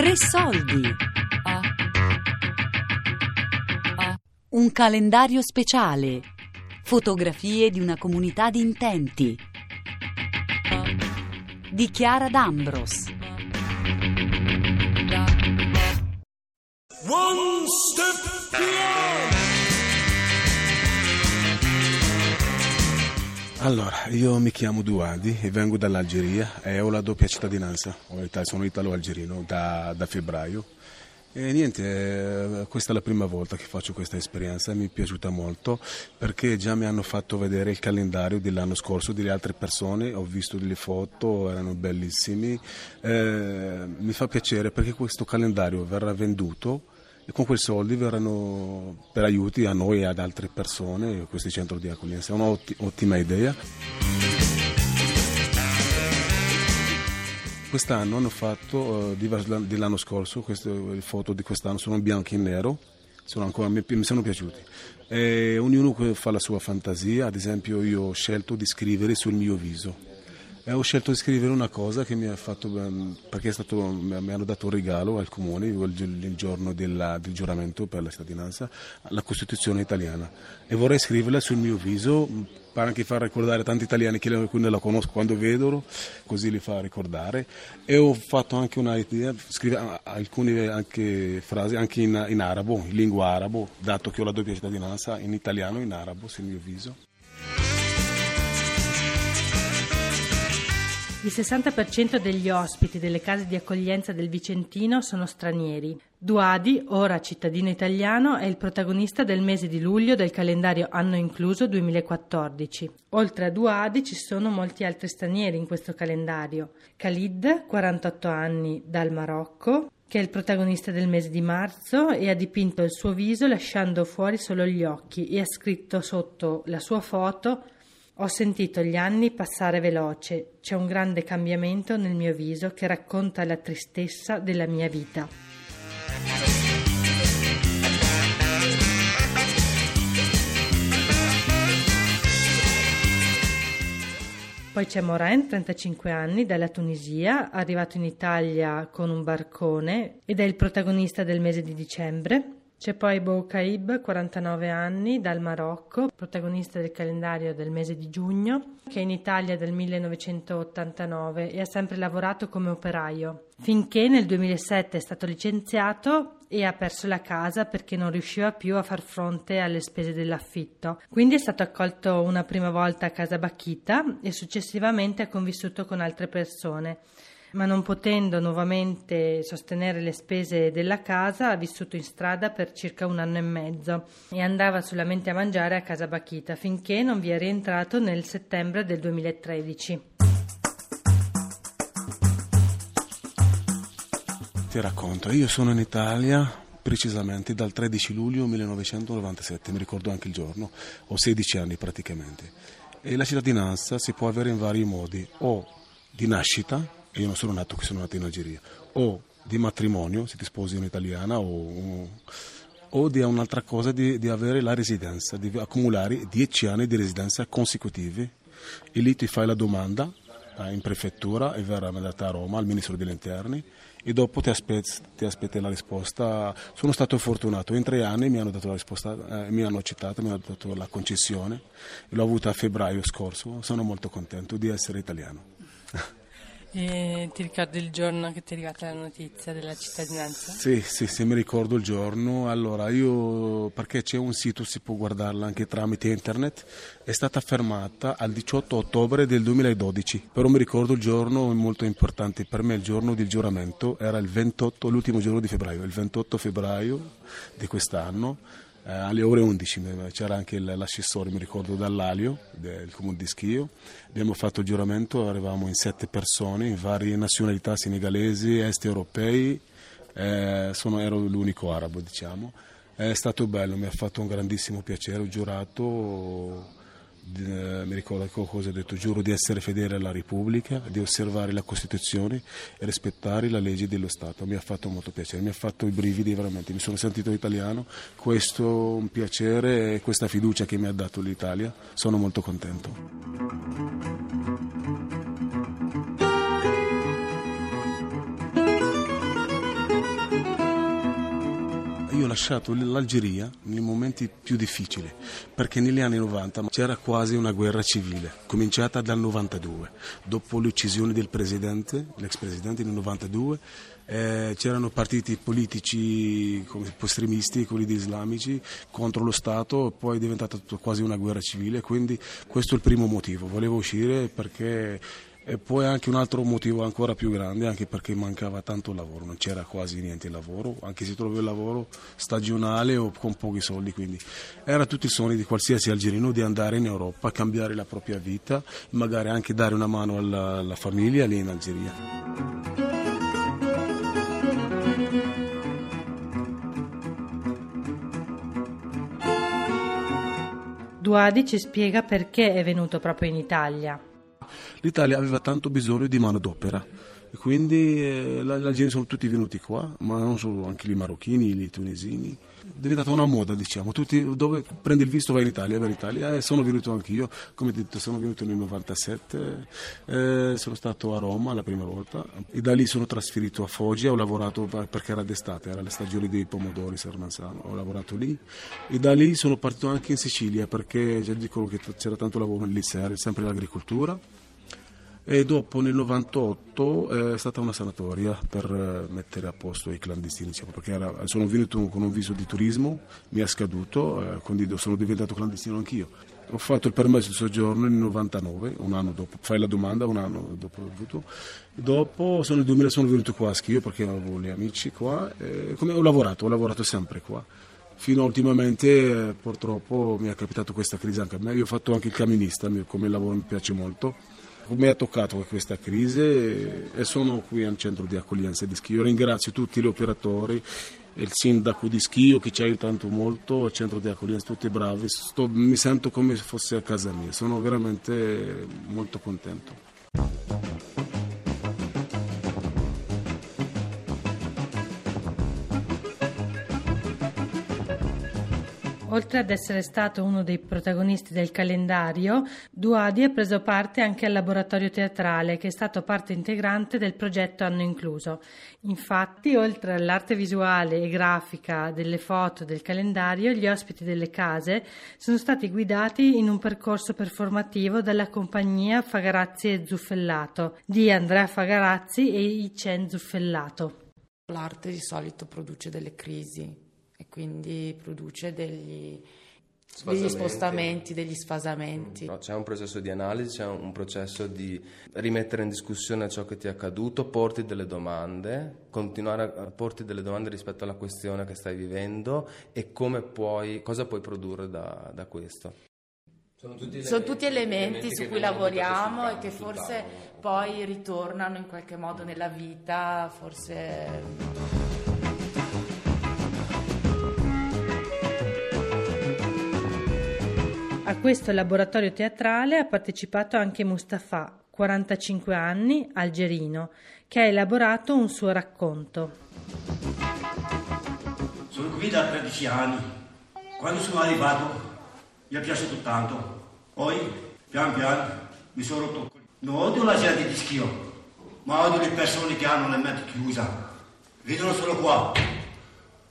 Tre soldi. Un calendario speciale. Fotografie di una comunità di intenti. Di Chiara D'Ambros. One step beyond. Allora, io mi chiamo Duadi e vengo dall'Algeria e ho la doppia cittadinanza, sono italo-algerino da, da febbraio. E niente, eh, questa è la prima volta che faccio questa esperienza, mi è piaciuta molto perché già mi hanno fatto vedere il calendario dell'anno scorso delle altre persone, ho visto delle foto, erano bellissimi. Eh, mi fa piacere perché questo calendario verrà venduto e con quei soldi verranno per aiuti a noi e ad altre persone questi centri di accoglienza. È un'ottima idea. Quest'anno hanno fatto, uh, dell'anno scorso, queste, le foto di quest'anno sono bianche e nero, sono ancora, mi, mi sono piaciuti. E ognuno fa la sua fantasia, ad esempio io ho scelto di scrivere sul mio viso e ho scelto di scrivere una cosa che mi ha fatto, perché stato, mi hanno dato un regalo al comune il, giorno della, del giuramento per la cittadinanza, la Costituzione italiana. E vorrei scriverla sul mio viso per anche far ricordare tanti italiani che alcuni la conosco quando vedono, così li fa ricordare. E ho fatto anche una idea, scrivere alcune anche frasi anche in, in arabo, in lingua arabo, dato che ho la doppia cittadinanza, in italiano e in arabo sul mio viso. Il 60% degli ospiti delle case di accoglienza del Vicentino sono stranieri. Duadi, ora cittadino italiano, è il protagonista del mese di luglio del calendario anno incluso 2014. Oltre a Duadi ci sono molti altri stranieri in questo calendario. Khalid, 48 anni, dal Marocco, che è il protagonista del mese di marzo e ha dipinto il suo viso lasciando fuori solo gli occhi e ha scritto sotto la sua foto ho sentito gli anni passare veloce, c'è un grande cambiamento nel mio viso che racconta la tristezza della mia vita. Poi c'è Morin, 35 anni, dalla Tunisia, arrivato in Italia con un barcone ed è il protagonista del mese di dicembre. C'è poi Boukaib, 49 anni, dal Marocco, protagonista del calendario del mese di giugno, che è in Italia dal 1989 e ha sempre lavorato come operaio, finché nel 2007 è stato licenziato e ha perso la casa perché non riusciva più a far fronte alle spese dell'affitto. Quindi è stato accolto una prima volta a casa Bacchita e successivamente ha convissuto con altre persone ma non potendo nuovamente sostenere le spese della casa ha vissuto in strada per circa un anno e mezzo e andava solamente a mangiare a casa Bachita finché non vi è rientrato nel settembre del 2013. Ti racconto, io sono in Italia precisamente dal 13 luglio 1997, mi ricordo anche il giorno, ho 16 anni praticamente. E la cittadinanza si può avere in vari modi, o di nascita, io non sono nato qui, sono nato in Algeria, o di matrimonio, se ti sposi un'italiana, o, o di un'altra cosa di, di, avere la residenza, di accumulare dieci anni di residenza consecutivi e lì ti fai la domanda eh, in prefettura e verrà mandata a Roma al Ministro degli Interni e dopo ti aspetti, ti aspetti la risposta. Sono stato fortunato, in tre anni mi hanno dato la risposta, eh, mi hanno accettato, mi hanno dato la concessione l'ho avuta a febbraio scorso, sono molto contento di essere italiano. E ti ricordi il giorno che ti è arrivata la notizia della cittadinanza? Sì, sì, sì, mi ricordo il giorno. Allora, io, perché c'è un sito, si può guardarla anche tramite internet, è stata fermata al 18 ottobre del 2012, però mi ricordo il giorno molto importante per me, il giorno del giuramento, era il 28, l'ultimo giorno di febbraio, il 28 febbraio di quest'anno eh, alle ore 11 c'era anche l'assessore, mi ricordo, dall'Alio, del comune di Schio. Abbiamo fatto il giuramento, eravamo in sette persone, in varie nazionalità senegalesi, est europei, eh, sono, ero l'unico arabo, diciamo. È stato bello, mi ha fatto un grandissimo piacere, ho giurato eh, mi ricordo cosa ho detto, giuro di essere fedele alla Repubblica, di osservare la Costituzione e rispettare la legge dello Stato. Mi ha fatto molto piacere, mi ha fatto i brividi veramente, mi sono sentito italiano, questo un piacere e questa fiducia che mi ha dato l'Italia, sono molto contento. Lasciato l'Algeria nei momenti più difficili, perché negli anni 90 c'era quasi una guerra civile, cominciata dal 92, dopo l'uccisione del presidente, l'ex presidente nel 92, eh, c'erano partiti politici estremisti, quelli di islamici, contro lo Stato, poi è diventata quasi una guerra civile, quindi questo è il primo motivo, volevo uscire perché e poi anche un altro motivo ancora più grande, anche perché mancava tanto lavoro, non c'era quasi niente lavoro, anche se trovi il lavoro stagionale o con pochi soldi, quindi era tutto il sogno di qualsiasi algerino di andare in Europa, cambiare la propria vita, magari anche dare una mano alla, alla famiglia lì in Algeria. Duadi ci spiega perché è venuto proprio in Italia l'Italia aveva tanto bisogno di manodopera e quindi eh, la, la gente sono tutti venuti qua, ma non solo, anche i marocchini, i tunisini. È diventata una moda, diciamo. Tutti, dove prendi il visto vai in Italia, vai in Italia. E sono venuto anch'io, come detto, sono venuto nel 97, eh, sono stato a Roma la prima volta e da lì sono trasferito a Foggia, ho lavorato perché era d'estate, era la stagione dei pomodori Sermanzano, ho lavorato lì e da lì sono partito anche in Sicilia perché dicono che c'era tanto lavoro lì, sempre l'agricoltura e dopo nel 98 eh, è stata una sanatoria per eh, mettere a posto i clandestini, diciamo, perché era, sono venuto con un viso di turismo, mi è scaduto, eh, quindi sono diventato clandestino anch'io. Ho fatto il permesso di soggiorno nel 99, un anno dopo, fai la domanda, un anno dopo avuto. Dopo sono nel 2000 sono venuto qua a Schio perché avevo gli amici qua, e come ho lavorato, ho lavorato sempre qua fino ultimamente eh, purtroppo mi è capitato questa crisi anche a me. Io ho fatto anche il camionista, come lavoro mi piace molto mi ha toccato questa crisi e sono qui al centro di accoglienza di Schio. Ringrazio tutti gli operatori, il sindaco di Schio che ci ha aiutato molto, il centro di accoglienza, tutti bravi. Sto, mi sento come se fosse a casa mia, sono veramente molto contento. Oltre ad essere stato uno dei protagonisti del calendario, Duadi ha preso parte anche al laboratorio teatrale, che è stato parte integrante del progetto Anno Incluso. Infatti, oltre all'arte visuale e grafica delle foto del calendario, gli ospiti delle case sono stati guidati in un percorso performativo dalla compagnia Fagarazzi e Zuffellato di Andrea Fagarazzi e Icen Zuffellato. L'arte di solito produce delle crisi e quindi produce degli, degli spostamenti, degli sfasamenti. No, c'è un processo di analisi, c'è un processo di rimettere in discussione ciò che ti è accaduto, porti delle domande, continuare a porti delle domande rispetto alla questione che stai vivendo e come puoi, cosa puoi produrre da, da questo. Sono tutti elementi, Sono tutti elementi, elementi su cui lavoriamo e che forse poi ritornano in qualche modo nella vita, forse... A questo laboratorio teatrale ha partecipato anche Mustafa, 45 anni, algerino, che ha elaborato un suo racconto. Sono qui da 13 anni. Quando sono arrivato mi è piaciuto tanto. Poi, pian piano, mi sono rotto. Non odio la gente di schio, ma odio le persone che hanno la mente chiusa. Vedono solo qua,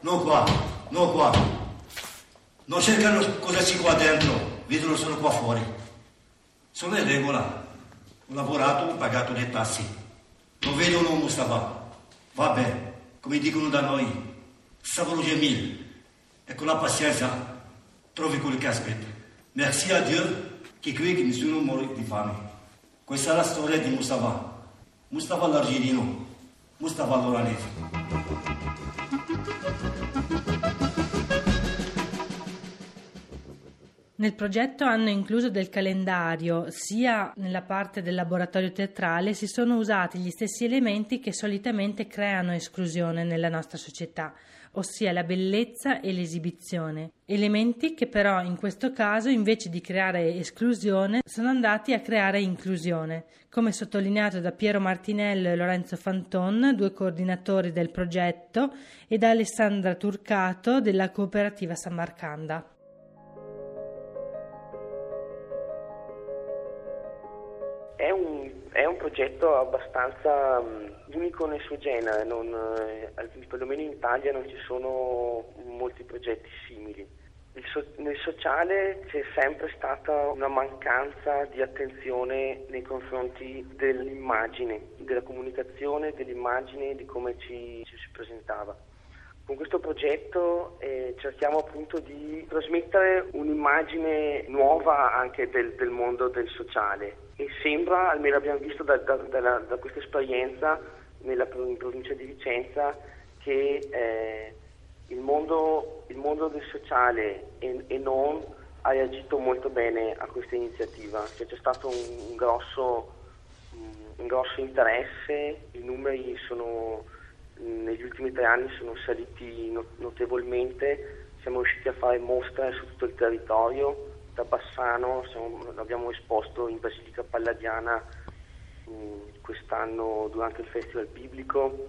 non qua, non qua. Non cercano cosa c'è qua dentro vedono solo qua fuori. Sono in regola. Ho lavorato, ho pagato le tasse. Non vedono Mustafa. Vabbè, come dicono da noi, savolo Gemil. E con la pazienza trovi quello che aspetta. Merci a Dio che qui nessuno muore di fame. Questa è la storia di Mustafa. Mustafa l'Argerino. Mustafa l'Oranese. Nel progetto hanno incluso del calendario, sia nella parte del laboratorio teatrale si sono usati gli stessi elementi che solitamente creano esclusione nella nostra società, ossia la bellezza e l'esibizione. Elementi che però in questo caso invece di creare esclusione sono andati a creare inclusione, come sottolineato da Piero Martinello e Lorenzo Fanton, due coordinatori del progetto, e da Alessandra Turcato della cooperativa San progetto abbastanza um, unico nel suo genere, non, eh, perlomeno in Italia non ci sono molti progetti simili. So, nel sociale c'è sempre stata una mancanza di attenzione nei confronti dell'immagine, della comunicazione, dell'immagine, di come ci, ci si presentava. Con questo progetto eh, cerchiamo appunto di trasmettere un'immagine nuova anche del, del, mondo del sociale e sembra, almeno abbiamo visto da, da, da, da questa esperienza nella in provincia di Vicenza, che eh, il, mondo, il, mondo, del sociale e, e, non ha reagito molto bene a questa iniziativa, cioè, c'è stato un, un, grosso, un grosso interesse, i numeri sono negli ultimi tre anni sono saliti notevolmente, siamo riusciti a fare mostre su tutto il territorio, da Bassano siamo, abbiamo esposto in Basilica Palladiana mh, quest'anno durante il Festival Biblico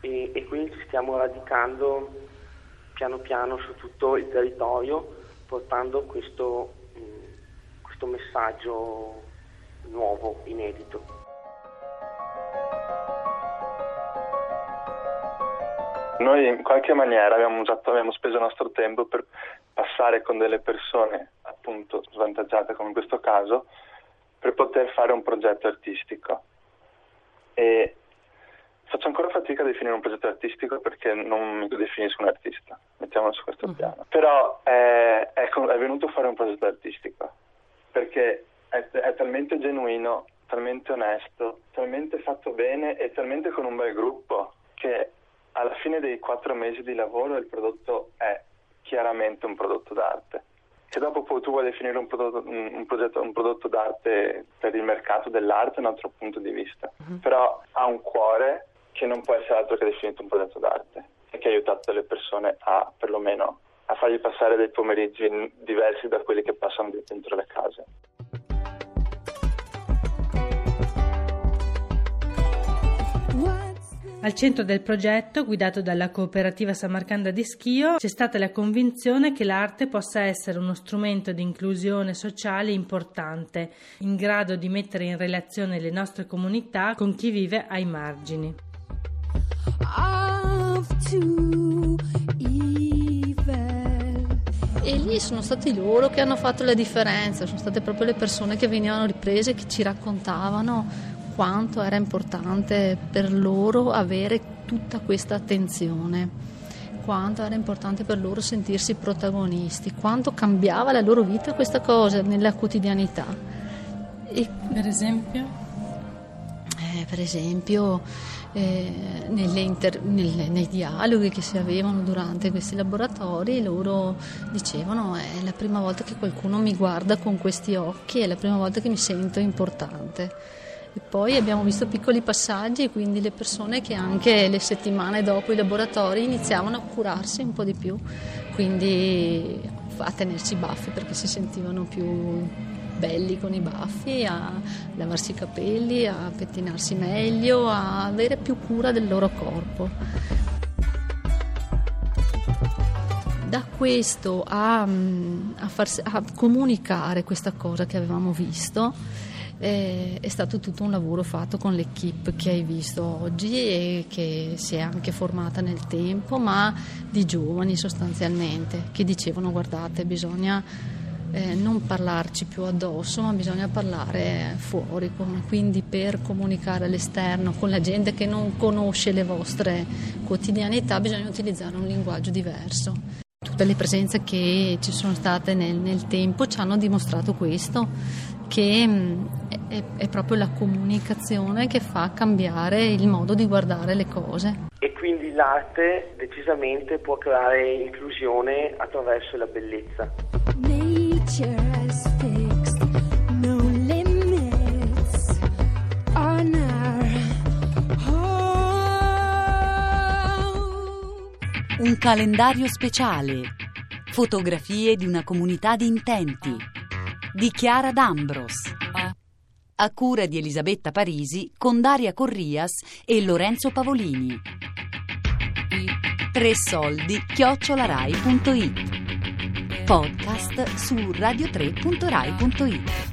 e, e, quindi ci stiamo radicando piano piano su tutto il territorio portando questo, mh, questo messaggio nuovo, inedito. Noi in qualche maniera abbiamo, usato, abbiamo speso il nostro tempo per passare con delle persone appunto svantaggiate come in questo caso per poter fare un progetto artistico. E faccio ancora fatica a definire un progetto artistico perché non mi definisco un artista, mettiamolo su questo uh-huh. piano. Però è, è, è, venuto fare un progetto artistico perché è, è talmente genuino, talmente onesto, talmente fatto bene e talmente con un bel gruppo che alla fine dei quattro mesi di lavoro il prodotto è chiaramente un prodotto d'arte. Se dopo tu vuoi definire un prodotto, un, progetto, un prodotto d'arte per il mercato dell'arte è un altro punto di vista, uh-huh. però ha un cuore che non può essere altro che definito un progetto d'arte e che ha aiutato le persone a perlomeno a fargli passare dei pomeriggi diversi da quelli che passano dentro le Al centro del progetto, guidato dalla cooperativa Samarcanda di Schio, c'è stata la convinzione che l'arte possa essere uno strumento di inclusione sociale importante, in grado di mettere in relazione le nostre comunità con chi vive ai margini. E lì sono stati loro che hanno fatto la differenza, sono state proprio le persone che venivano riprese, che ci raccontavano quanto era importante per loro avere tutta questa attenzione, quanto era importante per loro sentirsi protagonisti, quanto cambiava la loro vita questa cosa nella quotidianità. E, per esempio? Eh, per esempio eh, inter- nelle, nei dialoghi che si avevano durante questi laboratori loro dicevano è la prima volta che qualcuno mi guarda con questi occhi, è la prima volta che mi sento importante. E poi abbiamo visto piccoli passaggi quindi le persone che anche le settimane dopo i laboratori iniziavano a curarsi un po' di più, quindi a tenersi i baffi perché si sentivano più belli con i baffi, a lavarsi i capelli, a pettinarsi meglio, a avere più cura del loro corpo. Da questo a, a, farsi, a comunicare questa cosa che avevamo visto, eh, è stato tutto un lavoro fatto con l'equipe che hai visto oggi e che si è anche formata nel tempo, ma di giovani sostanzialmente, che dicevano guardate bisogna eh, non parlarci più addosso, ma bisogna parlare fuori, quindi per comunicare all'esterno con la gente che non conosce le vostre quotidianità bisogna utilizzare un linguaggio diverso. Tutte le presenze che ci sono state nel, nel tempo ci hanno dimostrato questo, che mm, è, è, proprio la comunicazione che fa cambiare il modo di guardare le cose. E quindi l'arte decisamente può creare inclusione attraverso la bellezza. Nature Un calendario speciale. Fotografie di una comunità di intenti di Chiara D'Ambros. A cura di Elisabetta Parisi con Daria Corrias e Lorenzo Pavolini. Tre soldi chiocciolarai.it Podcast su radio3.rai.it